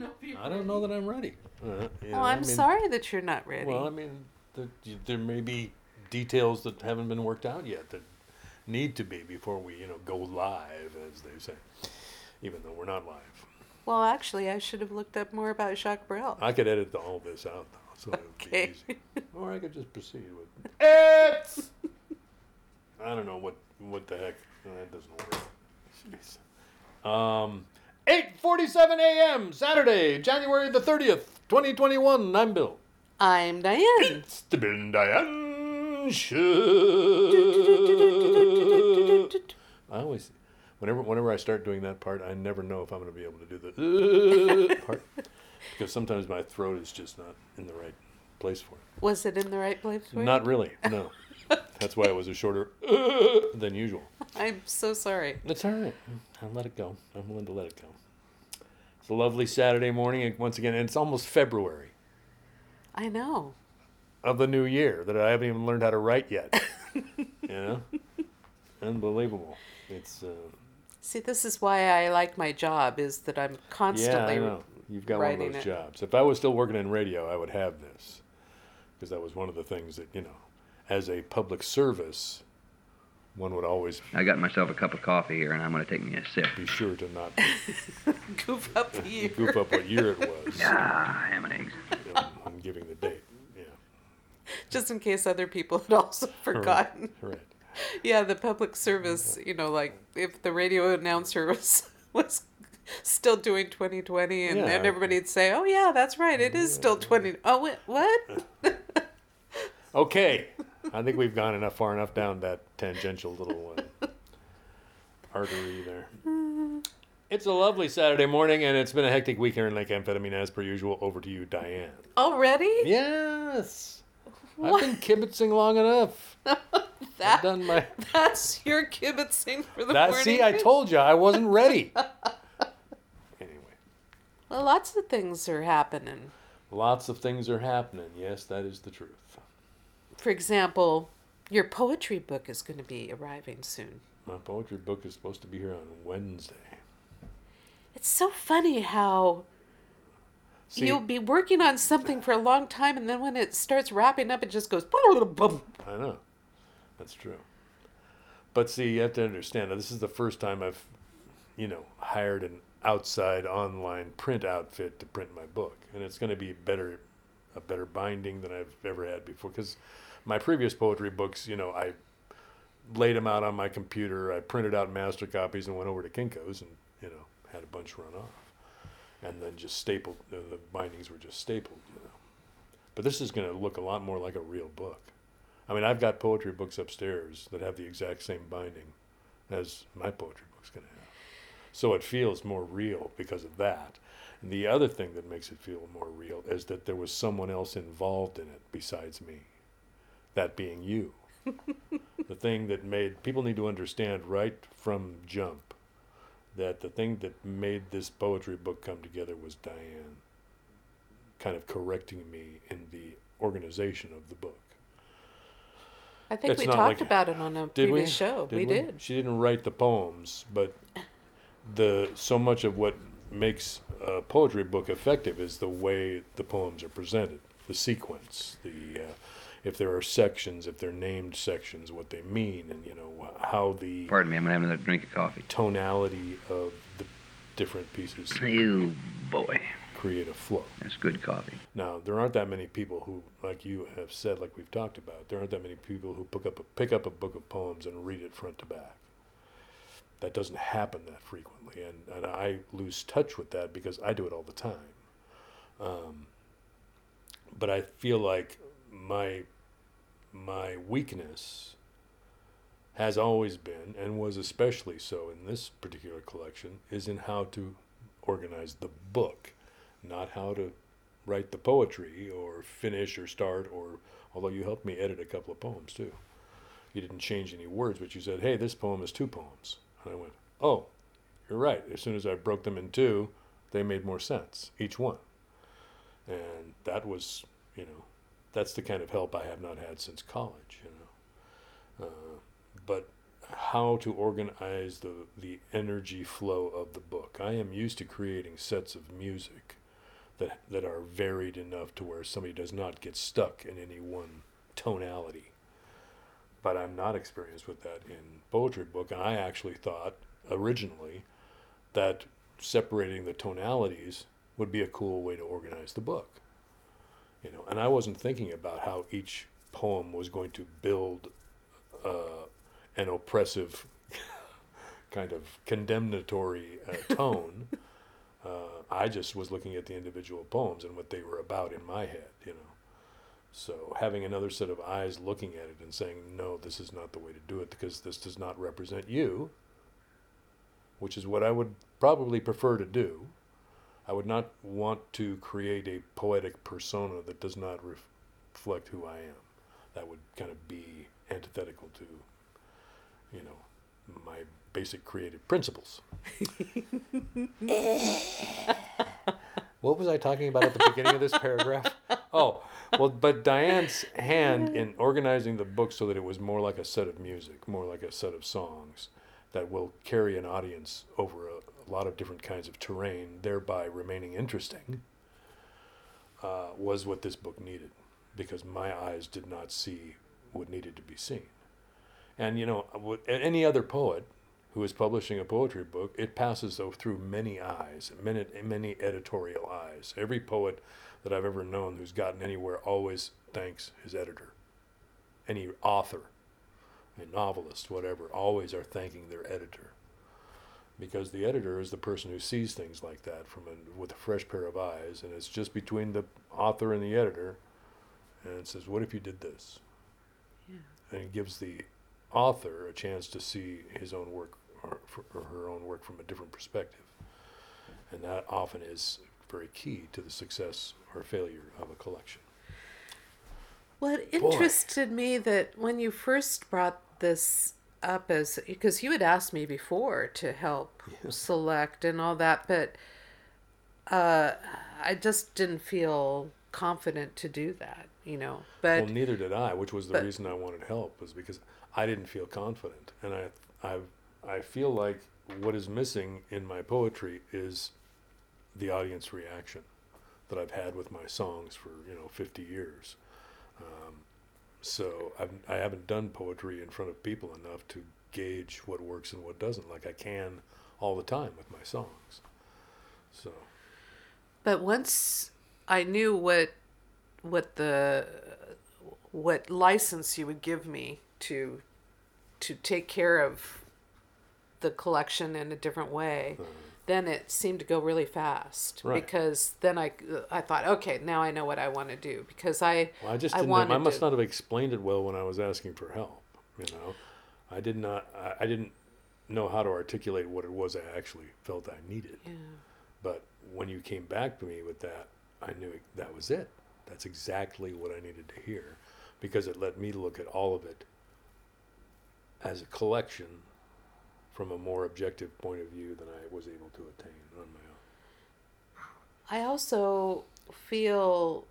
know if you're I don't know that I'm ready. Uh, you know, Oh, I I'm mean- sorry that you're not ready. Well, I mean, the, there may be details that haven't been worked out yet that need to be before we, you know, go live, as they say. Even though we're not live, Well, actually, I should have looked up more about Jacques Brel. I could edit all this out, though, so it would be easy. Or I could just proceed with it's. I don't know what what the heck that doesn't work. Jeez. Um, eight forty-seven a.m. Saturday, January the thirtieth, twenty twenty-one. I'm Bill. I'm Diane. It's the Bill and Diane Show. I always, whenever whenever I start doing that part, I never know if I'm going to be able to do the part because sometimes my throat is just not in the right place for it. Was it in the right place for? Not really, no. That's why it was a shorter than usual. I'm so sorry. It's all right. I'll let it go. I'm willing to let it go. It's a lovely Saturday morning, and once again, and it's almost February I know. of the new year that I haven't even learned how to write yet. you know, unbelievable. It's uh, See, this is why I like my job is that I'm constantly. yeah, I know. You've got one of those it. jobs. If I was still working in radio, I would have this because that was one of the things that you know, as a public service, one would always I got myself a cup of coffee here, and I'm going to take me a sip. be sure to not goof up the year. goof up what year it was Ah, ham and eggs. you know, when giving the date. Yeah, Just in case other people had also forgotten. right. Yeah, the public service, you know, like if the radio announcer was was still doing 2020 and, Yeah. and everybody'd say, "Oh yeah, that's right. It is still 20." Oh, wait, what? Okay, I think we've gone enough far enough down that tangential little uh, artery there. It's a lovely Saturday morning, and it's been a hectic week here in Lake Amphetamine as per usual. Over to you, Diane. Already? Yes, I've been kibitzing long enough. I've That done my. that's your kibitzing for the That morning. see, I told you I wasn't ready. Anyway, well, lots of things are happening. lots of things are happening. Yes, that is the truth. For example, your poetry book is going to be arriving soon. My poetry book is supposed to be here on Wednesday. It's so funny how See, you'll be working on something for a long time, and then when it starts wrapping up, it just goes. boom. I know. That's true. But see, you have to understand that this is the first time I've, you know, hired an outside online print outfit to print my book, and it's going to be better, a better binding than I've ever had before. Because my previous poetry books, you know, I laid them out on my computer, I printed out master copies, and went over to Kinkos, and you know, had a bunch run off, and then just stapled. The, the bindings were just stapled, you know. But this is going to look a lot more like a real book. I mean, I've got poetry books upstairs that have the exact same binding as my poetry book's going to have. So it feels more real because of that. And the other thing that makes it feel more real is that there was someone else involved in it besides me. That being you. the thing that made people need to understand right from jump that the thing that made this poetry book come together was Diane kind of correcting me in the organization of the book. I think It's we talked like- about it on a Did previous we? show. we, did. She didn't write the poems, but the so much of what makes a poetry book effective is the way the poems are presented, the sequence, the uh, if there are sections, if they're named sections, what they mean, and you know how the Pardon me, I'm to have another drink of coffee. tonality of the different pieces You boy, create a flow. that's good coffee. Now, there aren't that many people who, like you have said, like we've talked about, there aren't that many people who pick up a, pick up a book of poems and read it front to back. That doesn't happen that frequently, and, and I lose touch with that because I do it all the time. Um, but I feel like my my weakness has always been, and was especially so in this particular collection, is in how to organize the book, not how to write the poetry or finish or start or although you helped me edit a couple of poems too. You didn't change any words but you said hey this poem is two poems. And i went oh you're right. As soon as i broke them in two they made more sense each one. And that was you know that's the kind of help i have not had since college you know uh, but how to organize the the energy flow of the book i am used to creating sets of music that that are varied enough to where somebody does not get stuck in any one tonality. But I'm not experienced with that in poetry book, and I actually thought originally that separating the tonalities would be a cool way to organize the book. You know, and I wasn't thinking about how each poem was going to build uh, an oppressive kind of condemnatory uh, tone. uh, I just was looking at the individual poems and what they were about in my head, you know. So having another set of eyes looking at it and saying, no, this is not the way to do it because this does not represent you, which is what I would probably prefer to do. I would not want to create a poetic persona that does not ref- reflect who I am. That would kind of be antithetical to, you know, my basic creative principles. what was I talking about at the beginning of this paragraph? Oh, well, but Diane's hand in organizing the book so that it was more like a set of music, more like a set of songs that will carry an audience over a, a lot of different kinds of terrain, thereby remaining interesting, uh, was what this book needed because my eyes did not see what needed to be seen. And, you know, any other poet who is publishing a poetry book, it passes though through many eyes, many, many editorial eyes. Every poet that I've ever known who's gotten anywhere always thanks his editor. Any author, a novelist, whatever, always are thanking their editor. Because the editor is the person who sees things like that from a, with a fresh pair of eyes, and it's just between the author and the editor, and it says, "What if you did this?" Yeah. And it gives the author a chance to see his own work or, or her own work from a different perspective. And that often is very key to the success or failure of a collection. Well, it interested me that when you first brought this up as because you had asked me before to help select and all that, but uh, I just didn't feel confident to do that, you know. But well, neither did I, which was the but- reason I wanted help, was because I didn't feel confident, and I, I, I feel like what is missing in my poetry is the audience reaction that I've had with my songs for you know 50 years. Um, so I've, I haven't done poetry in front of people enough to gauge what works and what doesn't, like I can all the time with my songs. So. But once I knew what what the what license you would give me to to take care of the collection in a different way, uh-huh. Then it seemed to go really fast Right. because then I I thought okay now I know what I want to do because I Well, I just I didn't. I must to- not have explained it well when I was asking for help. You know, I did not. I, I didn't know how to articulate what it was I actually felt I needed. yeah. But when you came back to me with that, I knew it, that was it. That's exactly what I needed to hear, because it let me look at all of it as a collection from a more objective point of view than I was able to attain on my own. I also feel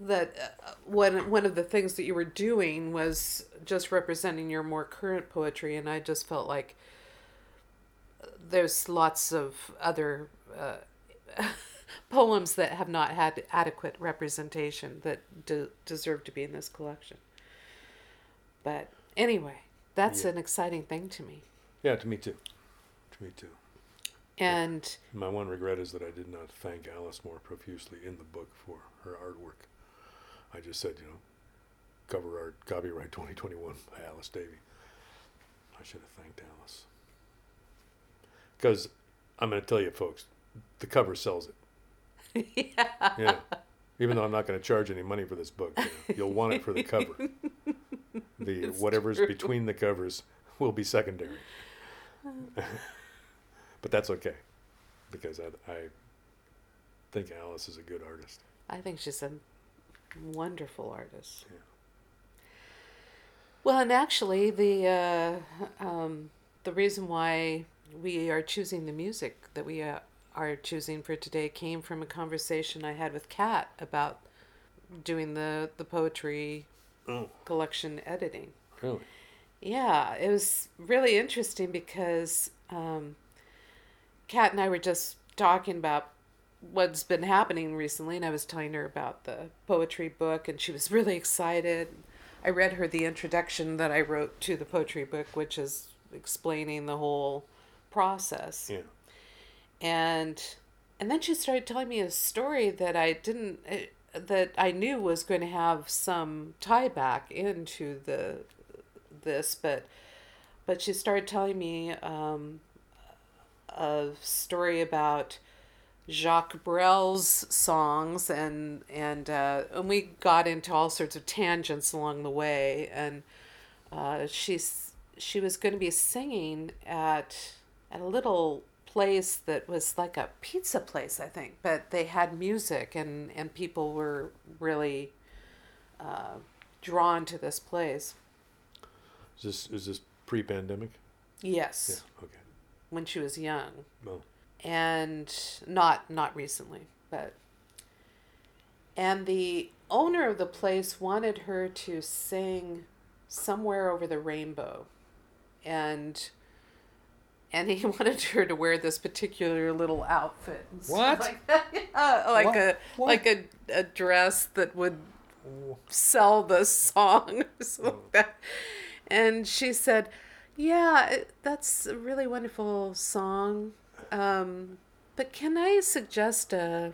that uh, one one of the things that you were doing was just representing your more current poetry, and I just felt like there's lots of other uh, poems that have not had adequate representation that de- deserve to be in this collection. But anyway, that's Yeah. an exciting thing to me, Yeah, to me too. To me too. and. My one regret is that I did not thank Alice more profusely in the book for her artwork. I just said, you know, cover art, copyright 2021 by Alice Davy. I should have thanked Alice. Because I'm going to tell you, folks, the cover sells it. yeah. Yeah. Even though I'm not going to charge any money for this book, you know, you'll want it for the cover. The It's whatever's true. between the covers will be secondary. but that's okay, because I, I think Alice is a good artist. I think she's a wonderful artist. Yeah. Well, and actually, the uh, um, the reason why we are choosing the music that we uh, are choosing for today came from a conversation I had with Kat about doing the the poetry Oh, collection editing. really? Yeah, it was really interesting because um, Kat and I were just talking about what's been happening recently, and I was telling her about the poetry book, and she was really excited. I read her the introduction that I wrote to the poetry book, which is explaining the whole process. Yeah. And and then she started telling me a story that I didn't eh, that I knew was going to have some tie back into the this, but but she started telling me um, a story about Jacques Brel's songs and and uh, and we got into all sorts of tangents along the way and uh, she's she was going to be singing at at a little place that was like a pizza place I think but they had music and and people were really uh, drawn to this place Is this is this pre-pandemic? yes Yeah. Okay. when she was young Well, and not not recently but and the owner of the place wanted her to sing somewhere over the rainbow and and he wanted her to wear this particular little outfit What? like. Yeah, like What? a What? like a, a dress that would sell the song or something like that. and she said yeah it- that's a really wonderful song um, but can i suggest a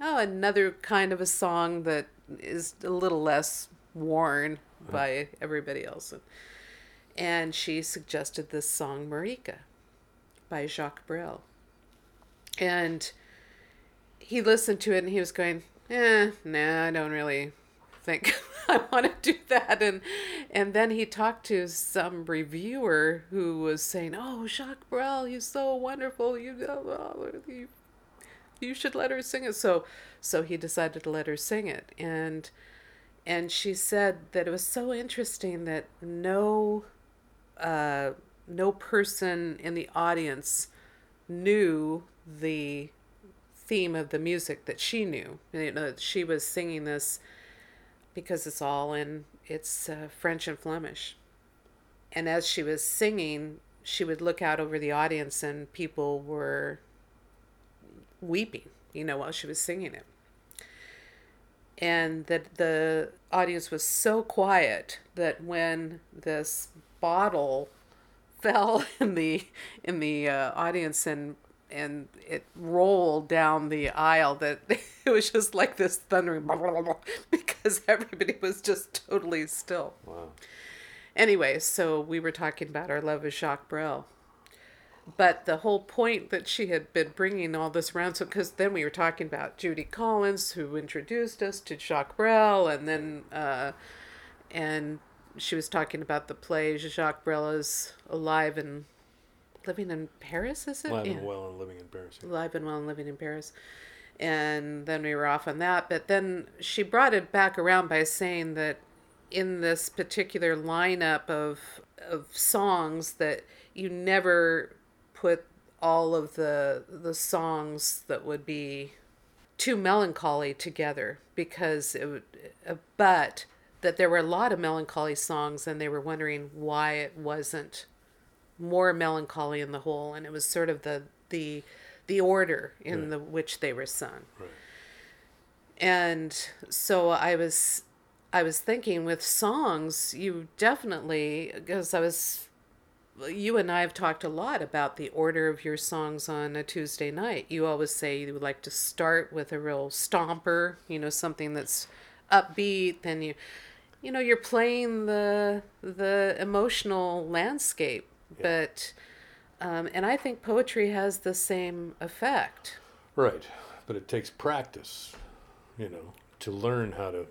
oh another kind of a song that is a little less worn by everybody else and, and she suggested this song marieke by jacques brel and he listened to it and he was going, eh, nah, I don't really think I want to do that. And and then he talked to some reviewer who was saying, oh, Jacques Brel, you're so wonderful. You, you you should let her sing it. So so he decided to let her sing it. And and she said that it was so interesting that no uh, no person in the audience knew the theme of the music that she knew. You know, she was singing this because it's all in it's uh, French and Flemish. And as she was singing, she would look out over the audience, and people were weeping. You know, while she was singing it. And that the audience was so quiet that when this bottle fell in the in the uh, audience and and it rolled down the aisle that it was just like this thundering because everybody was just totally still. wow. Anyway, so we were talking about our love of Jacques Brel. But the whole point that she had been bringing all this around, so because then we were talking about Judy Collins, who introduced us to Jacques Brel, and then, uh, and she was talking about the play Jacques Brel is alive and living in Paris, is it? Alive Yeah and well and living in Paris. yeah. alive and well and living in Paris. And then we were off on that. But then she brought it back around by saying that in this particular lineup of of songs that you never put all of the the songs that would be too melancholy together because it would uh, but that there were a lot of melancholy songs and they were wondering why it wasn't more melancholy in the whole and it was sort of the the the order in Right. the which they were sung Right. and so i was i was thinking with songs you definitely because i was you and i have talked a lot about the order of your songs on a tuesday night you always say you would like to start with a real stomper you know something that's upbeat then you you know you're playing the the emotional landscape but um, and i think poetry has the same effect Right. But it takes practice, you know, to learn how to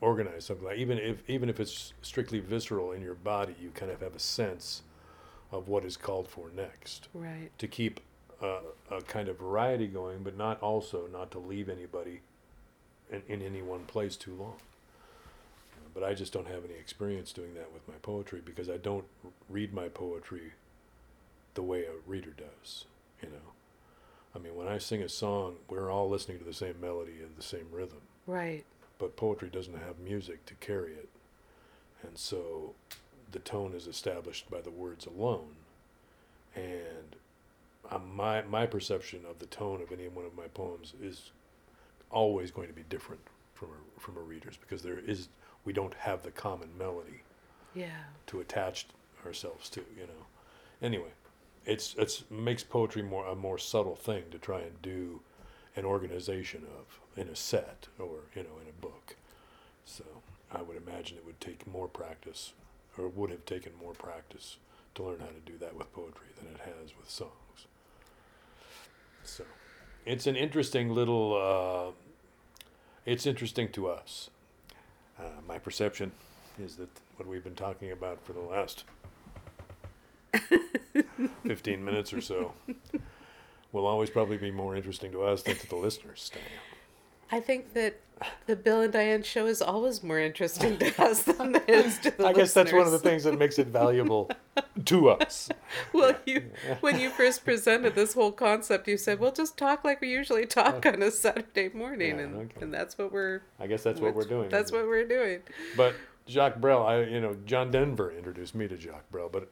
organize something like even if even if it's strictly visceral in your body, you kind of have a sense of what is called for next right to keep uh, a kind of variety going, but not also not to leave anybody in, in any one place too long. But I just don't have any experience doing that with my poetry because I don't read my poetry the way a reader does, you know. I mean, when I sing a song, we're all listening to the same melody and the same rhythm, right but poetry doesn't have music to carry it. And so the tone is established by the words alone. And uh, my my perception of the tone of any one of my poems is always going to be different from a, from a reader's because there is we don't have the common melody Yeah. to attach ourselves to. You know. Anyway, it's it's makes poetry more a more subtle thing to try and do an organization of in a set or you know in a book. So I would imagine it would take more practice, or would have taken more practice to learn how to do that with poetry than it has with songs. So it's an interesting little. Uh, it's interesting to us. Uh, my perception is that what we've been talking about for the last 15 minutes or so will always probably be more interesting to us than to the listeners. Stan. I think that the Bill and Diane show is always more interesting to us than it is to the I guess that's one of the things that makes it valuable to us. Well, you when you first presented this whole concept, you said, "Well, just talk like we usually talk on a Saturday morning," Yeah, and okay. and that's what we're I guess that's what we're doing. That's what we're doing. But Jacques Brel, I you know John Denver introduced me to Jacques Brel, but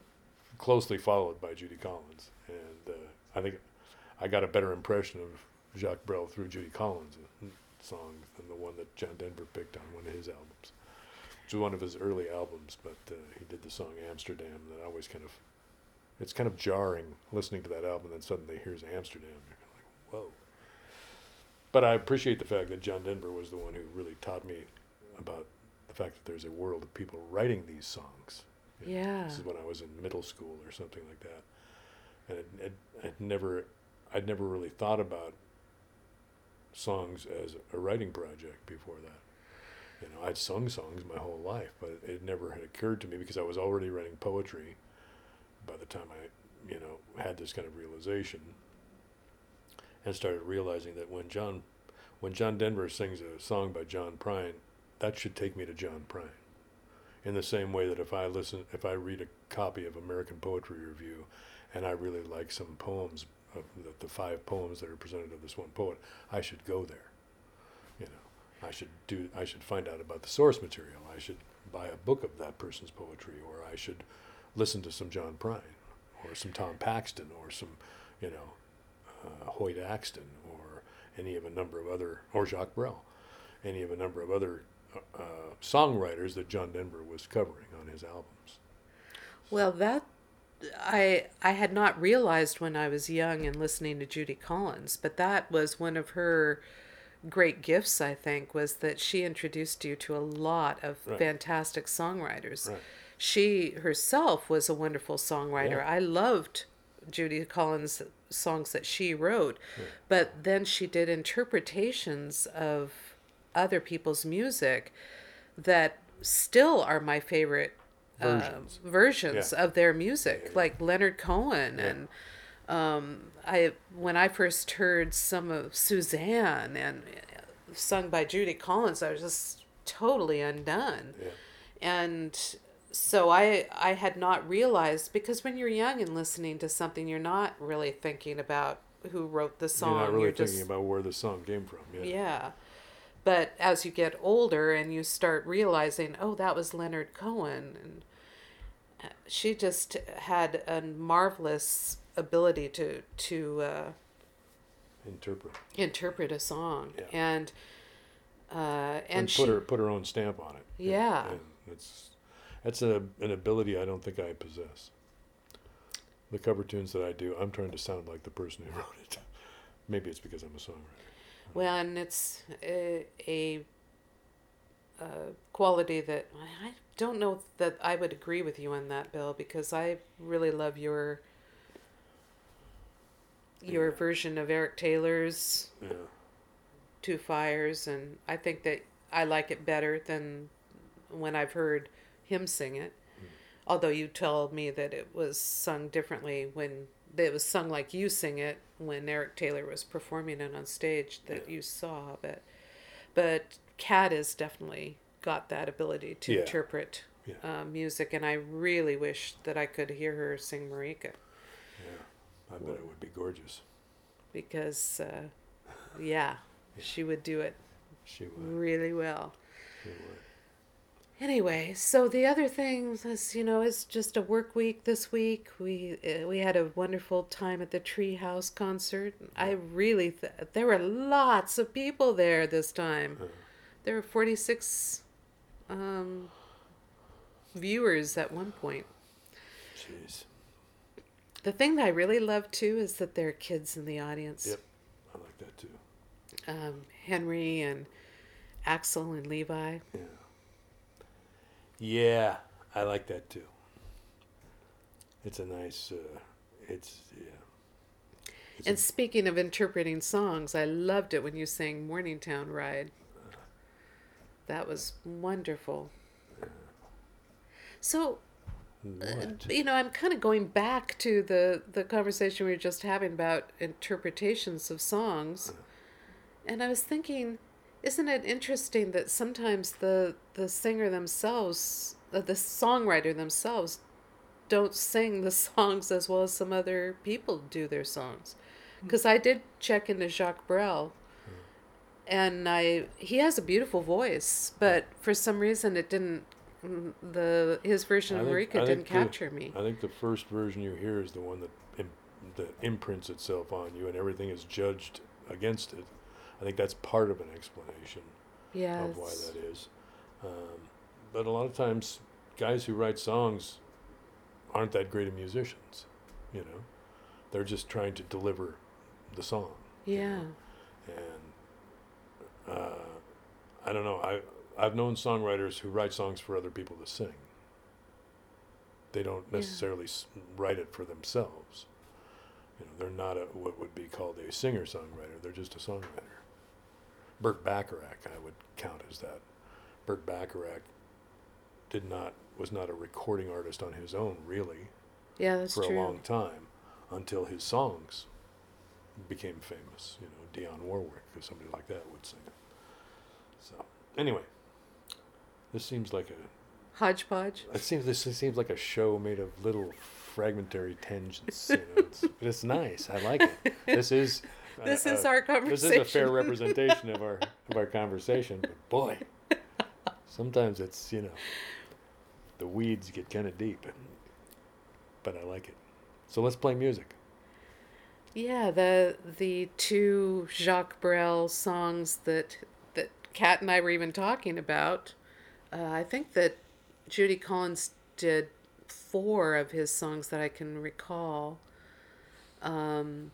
closely followed by Judy Collins, and uh, I think I got a better impression of Jacques Brel through Judy Collins' song than the one that John Denver picked on one of his albums, which was one of his early albums. But uh, he did the song Amsterdam that always kind of it's kind of jarring listening to that album, and then suddenly here's Amsterdam. You're kind of like, whoa. But I appreciate the fact that John Denver was the one who really taught me about the fact that there's a world of people writing these songs. You know, Yeah. This is when I was in middle school or something like that, and it, it, I'd never, I'd never really thought about songs as a writing project before that. You know, I'd sung songs my whole life, but it never had occurred to me because I was already writing poetry by the time I, you know, had this kind of realization and started realizing that when John, when John Denver sings a song by John Prine, that should take me to John Prine. In the same way that if I listen, if I read a copy of American Poetry Review, and I really like some poems of the, the five poems that are presented of this one poet, I should go there. You know, I should do, I should find out about the source material. I should buy a book of that person's poetry, or I should listen to some John Prine, or some Tom Paxton, or some, you know, uh, Hoyt Axton, or any of a number of other, or Jacques Brel, any of a number of other uh, songwriters that John Denver was covering on his albums. Well, that I I had not realized when I was young and listening to Judy Collins, but that was one of her great gifts. I think was that she introduced you to a lot of Right. fantastic songwriters. Right. She herself was a wonderful songwriter. Yeah. I loved Judy Collins' songs that she wrote, but then she did interpretations of other people's music that still are my favorite uh, Versions. versions Yeah. of their music, like Leonard Cohen Yeah. and um, I when I first heard some of Suzanne and uh, sung by Judy Collins, I was just totally undone Yeah. and so I I had not realized because when you're young and listening to something, you're not really thinking about who wrote the song. You're not really just thinking about where the song came from. Yeah. yeah. But as you get older and you start realizing, oh, that was Leonard Cohen, and she just had a marvelous ability to to uh, Interpret interpret a song, Yeah. and uh, and, and, she put her put her own stamp on it. And- Yeah. and it's that's a an ability I don't think I possess. The cover tunes that I do, I'm trying to sound like the person who wrote it. Maybe it's because I'm a songwriter. Well, and it's a, a, a quality that I don't know that I would agree with you on that, Bill, because I really love your your Yeah. version of Eric Taylor's Yeah. Two Fires, and I think that I like it better than when I've heard him sing it. Hmm. Although you told me that it was sung differently when that it was sung like you sing it when Eric Taylor was performing it on stage that Yeah. you saw, but but Kat is definitely got that ability to Yeah. interpret Yeah. uh, music, and I really wish that I could hear her sing Marieke Yeah. I bet it would be gorgeous. because uh, yeah, she would do it She would. really well. She would. Anyway, so the other thing is, you know, it's just a work week this week. We uh, we had a wonderful time at the Treehouse concert. I really th- there were lots of people there this time. There were forty six um, viewers at one point. Jeez. The thing that I really love too is that there are kids in the audience. Yep. I like that too. Um, Henry and Axel and Levi. Yeah. Yeah, I like that too. It's a nice. Uh, it's yeah. It's And a- speaking of interpreting songs, I loved it when you sang Morningtown Ride. That was wonderful. So, uh, you know, I'm kind of going back to the, the conversation we were just having about interpretations of songs. And I was thinking, isn't it interesting that sometimes the, the singer themselves, uh, the songwriter themselves, don't sing the songs as well as some other people do their songs? Because I did check into Jacques Brel, and I he has a beautiful voice, but for some reason it didn't. The his version of think- Marieke I didn't think the- capture me. I think the first version you hear is the one that Im- that imprints itself on you, and everything is judged against it. I think that's part of an explanation Yeah, of why that is. Um, but a lot of times, guys who write songs aren't that great of musicians. You know, they're just trying to deliver the song. you yeah, know. And uh, I don't know. I I've known songwriters who write songs for other people to sing. They don't necessarily s write it for themselves. You know, they're not a what would be called a singer songwriter. They're just a songwriter. Burt Bacharach, I would count as that. Burt Bacharach did not was not a recording artist on his own, really yeah, that's for true. a long time until his songs became famous. You know, Dionne Warwick or somebody like that would sing it. So anyway, this seems like a Hodgepodge. it seems this seems like a show made of little fragmentary tangents. You know, it's, but it's nice. I like it. This is uh, This is uh, our this is a fair representation of our of our conversation. But boy, sometimes it's you know the weeds get kind of deep, but I like it. So let's play music. Yeah, the the two Jacques Brel songs that Kat and I were even talking about. Uh, I think that Judy Collins did four of his songs that I can recall. Um,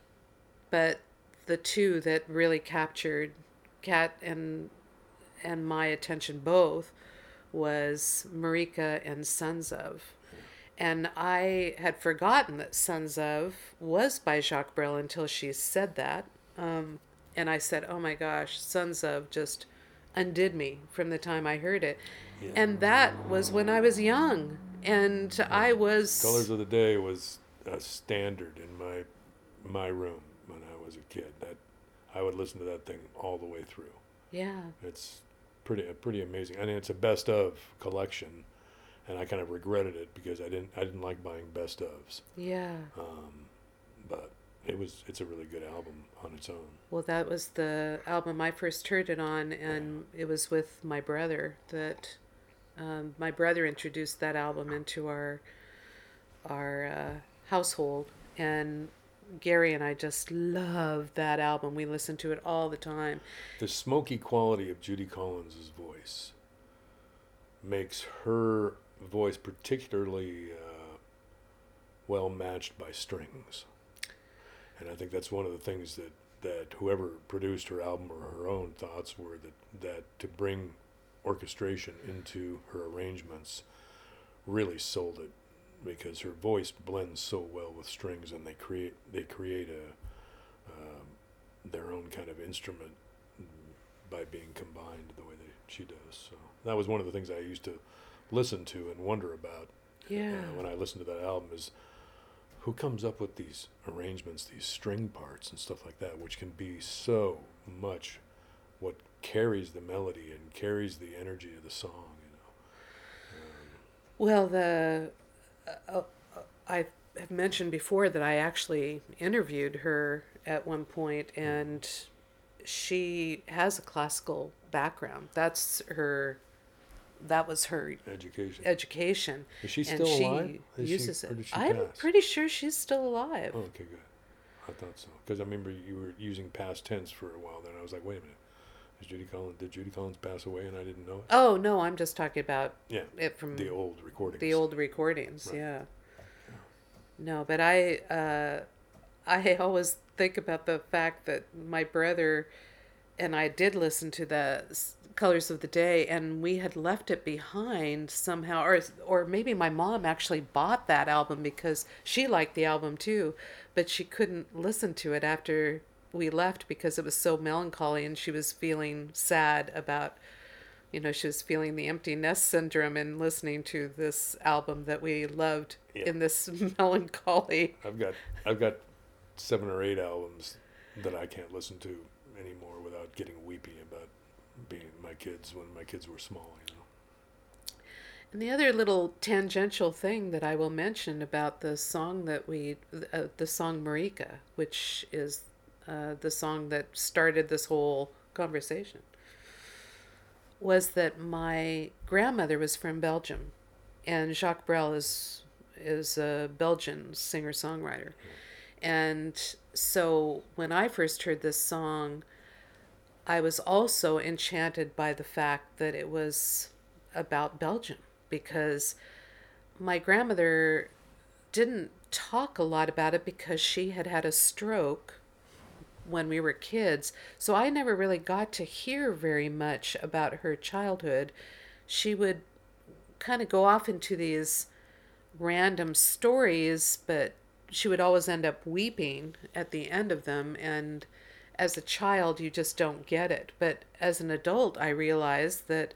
but the two that really captured Kat and and my attention both was Marieke and Sons of. And I had forgotten that Sons of was by Jacques Brel until she said that. Um, and I said, oh my gosh, Sons of just undid me from the time I heard it. Yeah. And that was when I was young. And I was. Colors of the Day was a standard in my my room when I was a kid. That I would listen to that thing all the way through. Yeah. It's pretty pretty amazing. I mean, it's a best of collection, and I kind of regretted it because I didn't I didn't like buying best ofs. Yeah. Um, but it was it's a really good album on its own. Well, that was the album I first heard it on, and it was with my brother that um, my brother introduced that album into our our uh, household, and Gary and I just love that album. We listen to it all the time. The smoky quality of Judy Collins' voice makes her voice particularly uh, well matched by strings. And I think that's one of the things that, that whoever produced her album or her own thoughts were that, that to bring orchestration into her arrangements really sold it because her voice blends so well with strings and they create they create a um, their own kind of instrument by being combined the way that she does. So that was one of the things I used to listen to and wonder about Yeah. uh, when I listened to that album is who comes up with these arrangements, these string parts and stuff like that, which can be so much what carries the melody and carries the energy of the song. You know, Well, the uh, uh, I have mentioned before that I actually interviewed her at one point, and she has a classical background. That's her that was her Education. education. Is she and still she alive? Is she- uses or it. she I'm pass? pretty sure she's still alive. Oh, okay, good. I thought so because I remember you were using past tense for a while. Then I was like, wait a minute, is Judy Collins? Did Judy Collins pass away and I didn't know it? Oh no, I'm just talking about Yeah, it from the old recordings. the old recordings. Right. Yeah. No, but I uh, I always think about the fact that my brother and I did listen to the Colors of the Day, and we had left it behind somehow, or or maybe my mom actually bought that album because she liked the album too, but she couldn't listen to it after we left because it was so melancholy, and she was feeling sad about you know, she was feeling the empty nest syndrome and listening to this album that we loved Yeah. in this melancholy. I've got I've got seven or eight albums that I can't listen to anymore without getting weepy about being my kids when my kids were small. You know. And the other little tangential thing that I will mention about the song that we, uh, the song Marika, which is uh, the song that started this whole conversation, was that my grandmother was from Belgium, and Jacques Brel is is a Belgian singer songwriter, and so when I first heard this song, I was also enchanted by the fact that it was about Belgium because my grandmother didn't talk a lot about it because she had had a stroke when we were kids. So I never really got to hear very much about her childhood. She would kind of go off into these random stories, but she would always end up weeping at the end of them. And as a child, you just don't get it. But as an adult, I realized that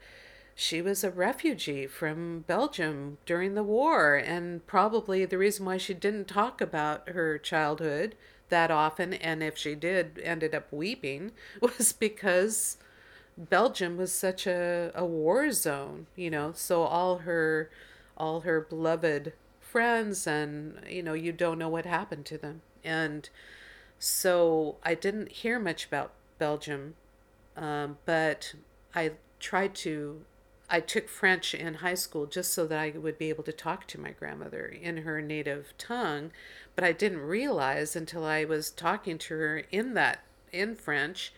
she was a refugee from Belgium during the war. And probably the reason why she didn't talk about her childhood that often, and if she did, ended up weeping, was because Belgium was such a, a war zone, you know, so all her all her beloved friends and you know, you don't know what happened to them. And so I didn't hear much about Belgium, um, but I tried to I took French in high school just so that I would be able to talk to my grandmother in her native tongue, but I didn't realize until I was talking to her in that in French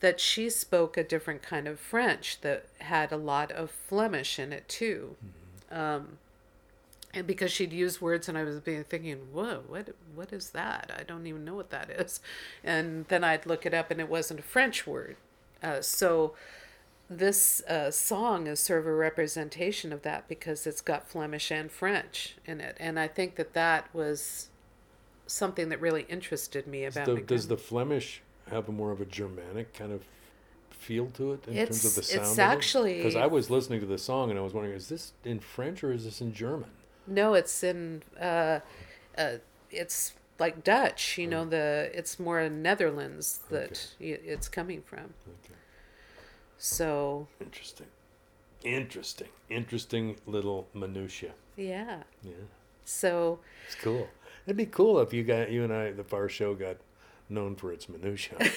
that she spoke a different kind of French that had a lot of Flemish in it too. Um, and because she'd use words and I was being thinking, whoa, what what is that? I don't even know what that is. And then I'd look it up and it wasn't a French word. Uh, so this uh, song is sort of a representation of that because it's got Flemish and French in it. And I think that that was something that really interested me about The- does the Flemish have a more of a Germanic kind of feel to it in terms of It's- the it's sound? actually- because I was listening to the song and I was wondering, is this in French or is this in German? No, it's in uh, uh, it's like Dutch. You know, the it's more Netherlands that y it's coming from. Okay, So interesting, interesting, interesting little minutia. yeah, Yeah, so it's cool. It'd be cool if you got you and I, the our show got known for its minutia.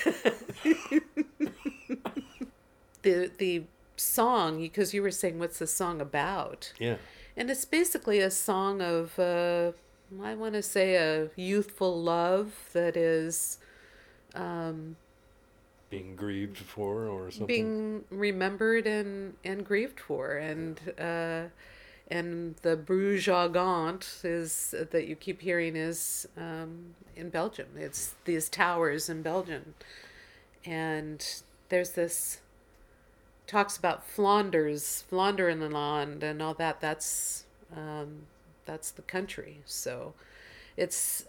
the the song because you were saying what's the song about, yeah, and it's basically a song of uh, I want to say a youthful love that is um, being grieved for or something. being remembered and and grieved for and uh and the Bruges is that you keep hearing is um, in Belgium. It's these towers in Belgium, and there's this talks about Flanders, Flandernland, and all that. That's um, that's the country. So it's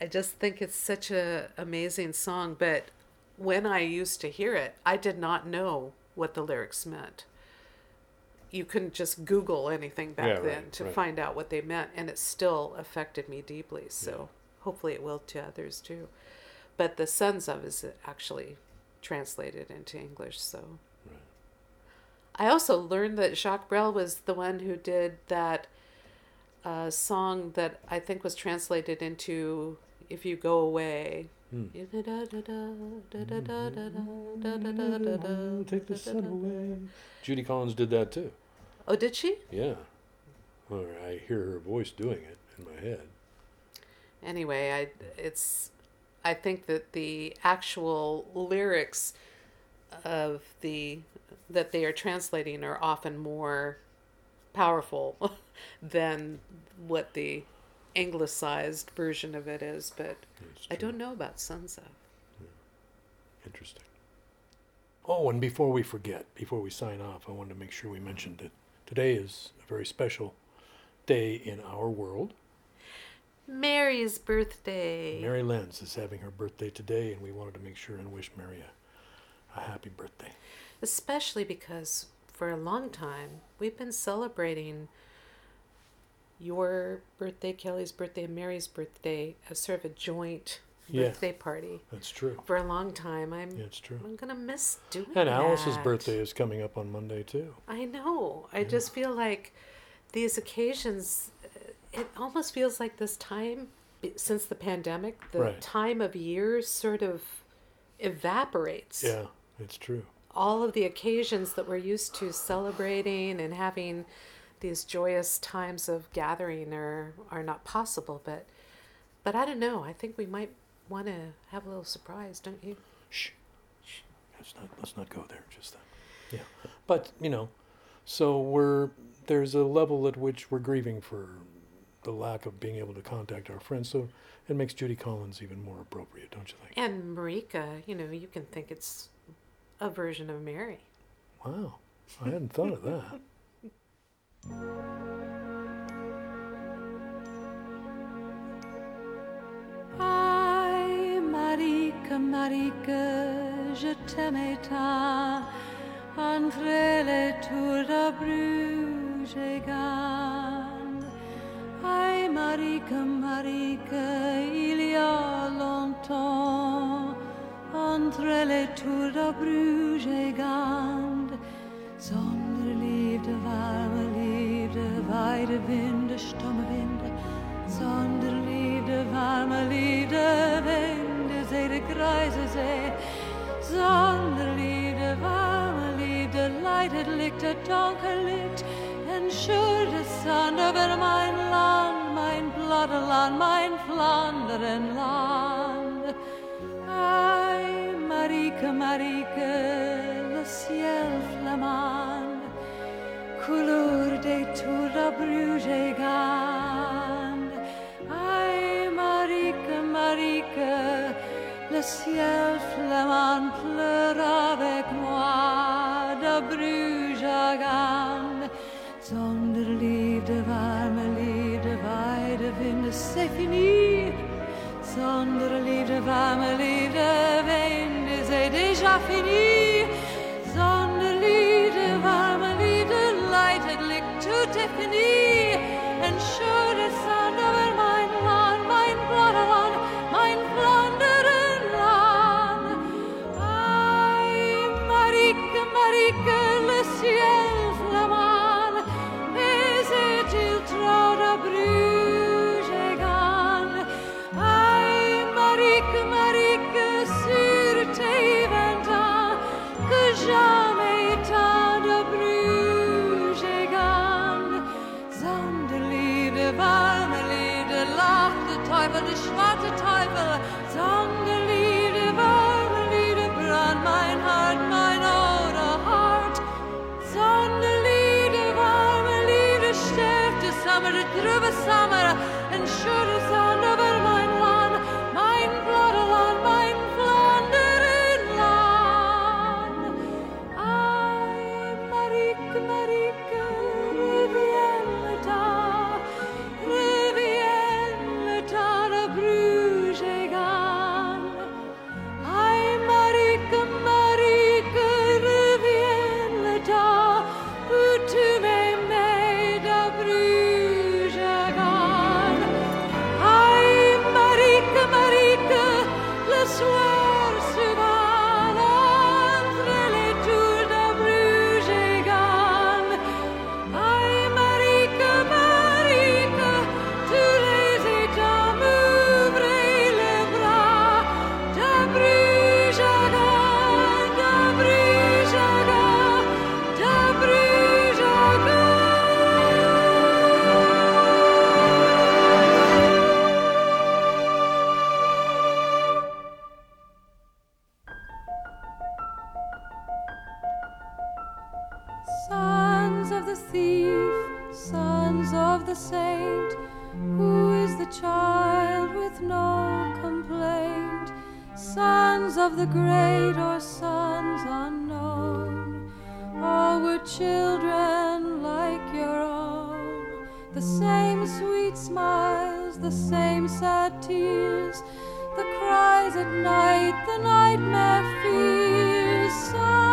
I just think it's such a amazing song. But when I used to hear it, I did not know what the lyrics meant. You couldn't just Google anything back Yeah, then right, to right. find out what they meant, and it still affected me deeply. So hopefully it will to others too. But the Sons of is actually translated into English. So. I also learned that Jacques Brel was the one who did that uh, song that I think was translated into "If You Go Away." Take the sun away. Judy Collins did that too. Oh, did she? Yeah. Or I hear her voice doing it in my head. Anyway, I it's I think that the actual lyrics of the that they are translating are often more powerful than what the anglicized version of it is, but I don't know about Sons of. Interesting. Oh, and before we forget, before we sign off, I wanted to make sure we mentioned that today is a very special day in our world. Mary's birthday. Mary Lenz is having her birthday today, and we wanted to make sure and wish Mary a, a happy birthday. Especially because for a long time we've been celebrating your birthday, Kelly's birthday, and Mary's birthday as sort of a joint Yeah. birthday party. That's true. For a long time, I'm Yeah, it's true. I'm gonna miss doing it. And Alice's that. birthday is coming up on Monday, too. I know. I just feel like these occasions. uh, It almost feels like this time since the pandemic, the Right. time of year sort of evaporates. Yeah, it's true. all of the occasions that we're used to celebrating and having these joyous times of gathering are are not possible but but I don't know I think we might want to have a little surprise don't you Shh. Shh. Let's not, let's not go there just then. Yeah. But, you know, so we're, there's a level at which we're grieving for the lack of being able to contact our friends. So it makes Judy Collins even more appropriate, don't you think? and Marieke you know you can think it's a version of Mary Wow. I hadn't thought of that. Aïe, Marieke, Marieke, je t'aimais tant entre les tours de Bruges et Gand. Aïe, Marieke, Marieke, il y a longtemps entre les tours de Bruges et Gand. Sonderliebte, warme Liebde, weite Winde, stumme Winde. Sonderliebte, warme Liebde, Winde, See, der Kreise See. Sonderliebte, warme Liebde, leitet Licht, der dunkel Licht. Entschuldet Sand über mein Land, mein Platteland, mein Flanderenland. Ah, Marieke, Marieke, le ciel flamand, couleur des tours de Bruges. Ai, Marieke, Marieke, le ciel flamand pleure avec moi de Bruges à. Zonder liefde, warme liefde, weide vinden, c'est fini. Zonder liefde, warme liefde, wende será. through the summer and should us of the thief, sons of the saint. Who is the child with no complaint? Sons of the great or sons unknown. All were children like your own. The same sweet smiles, the same sad tears, the cries at night, the nightmare fears.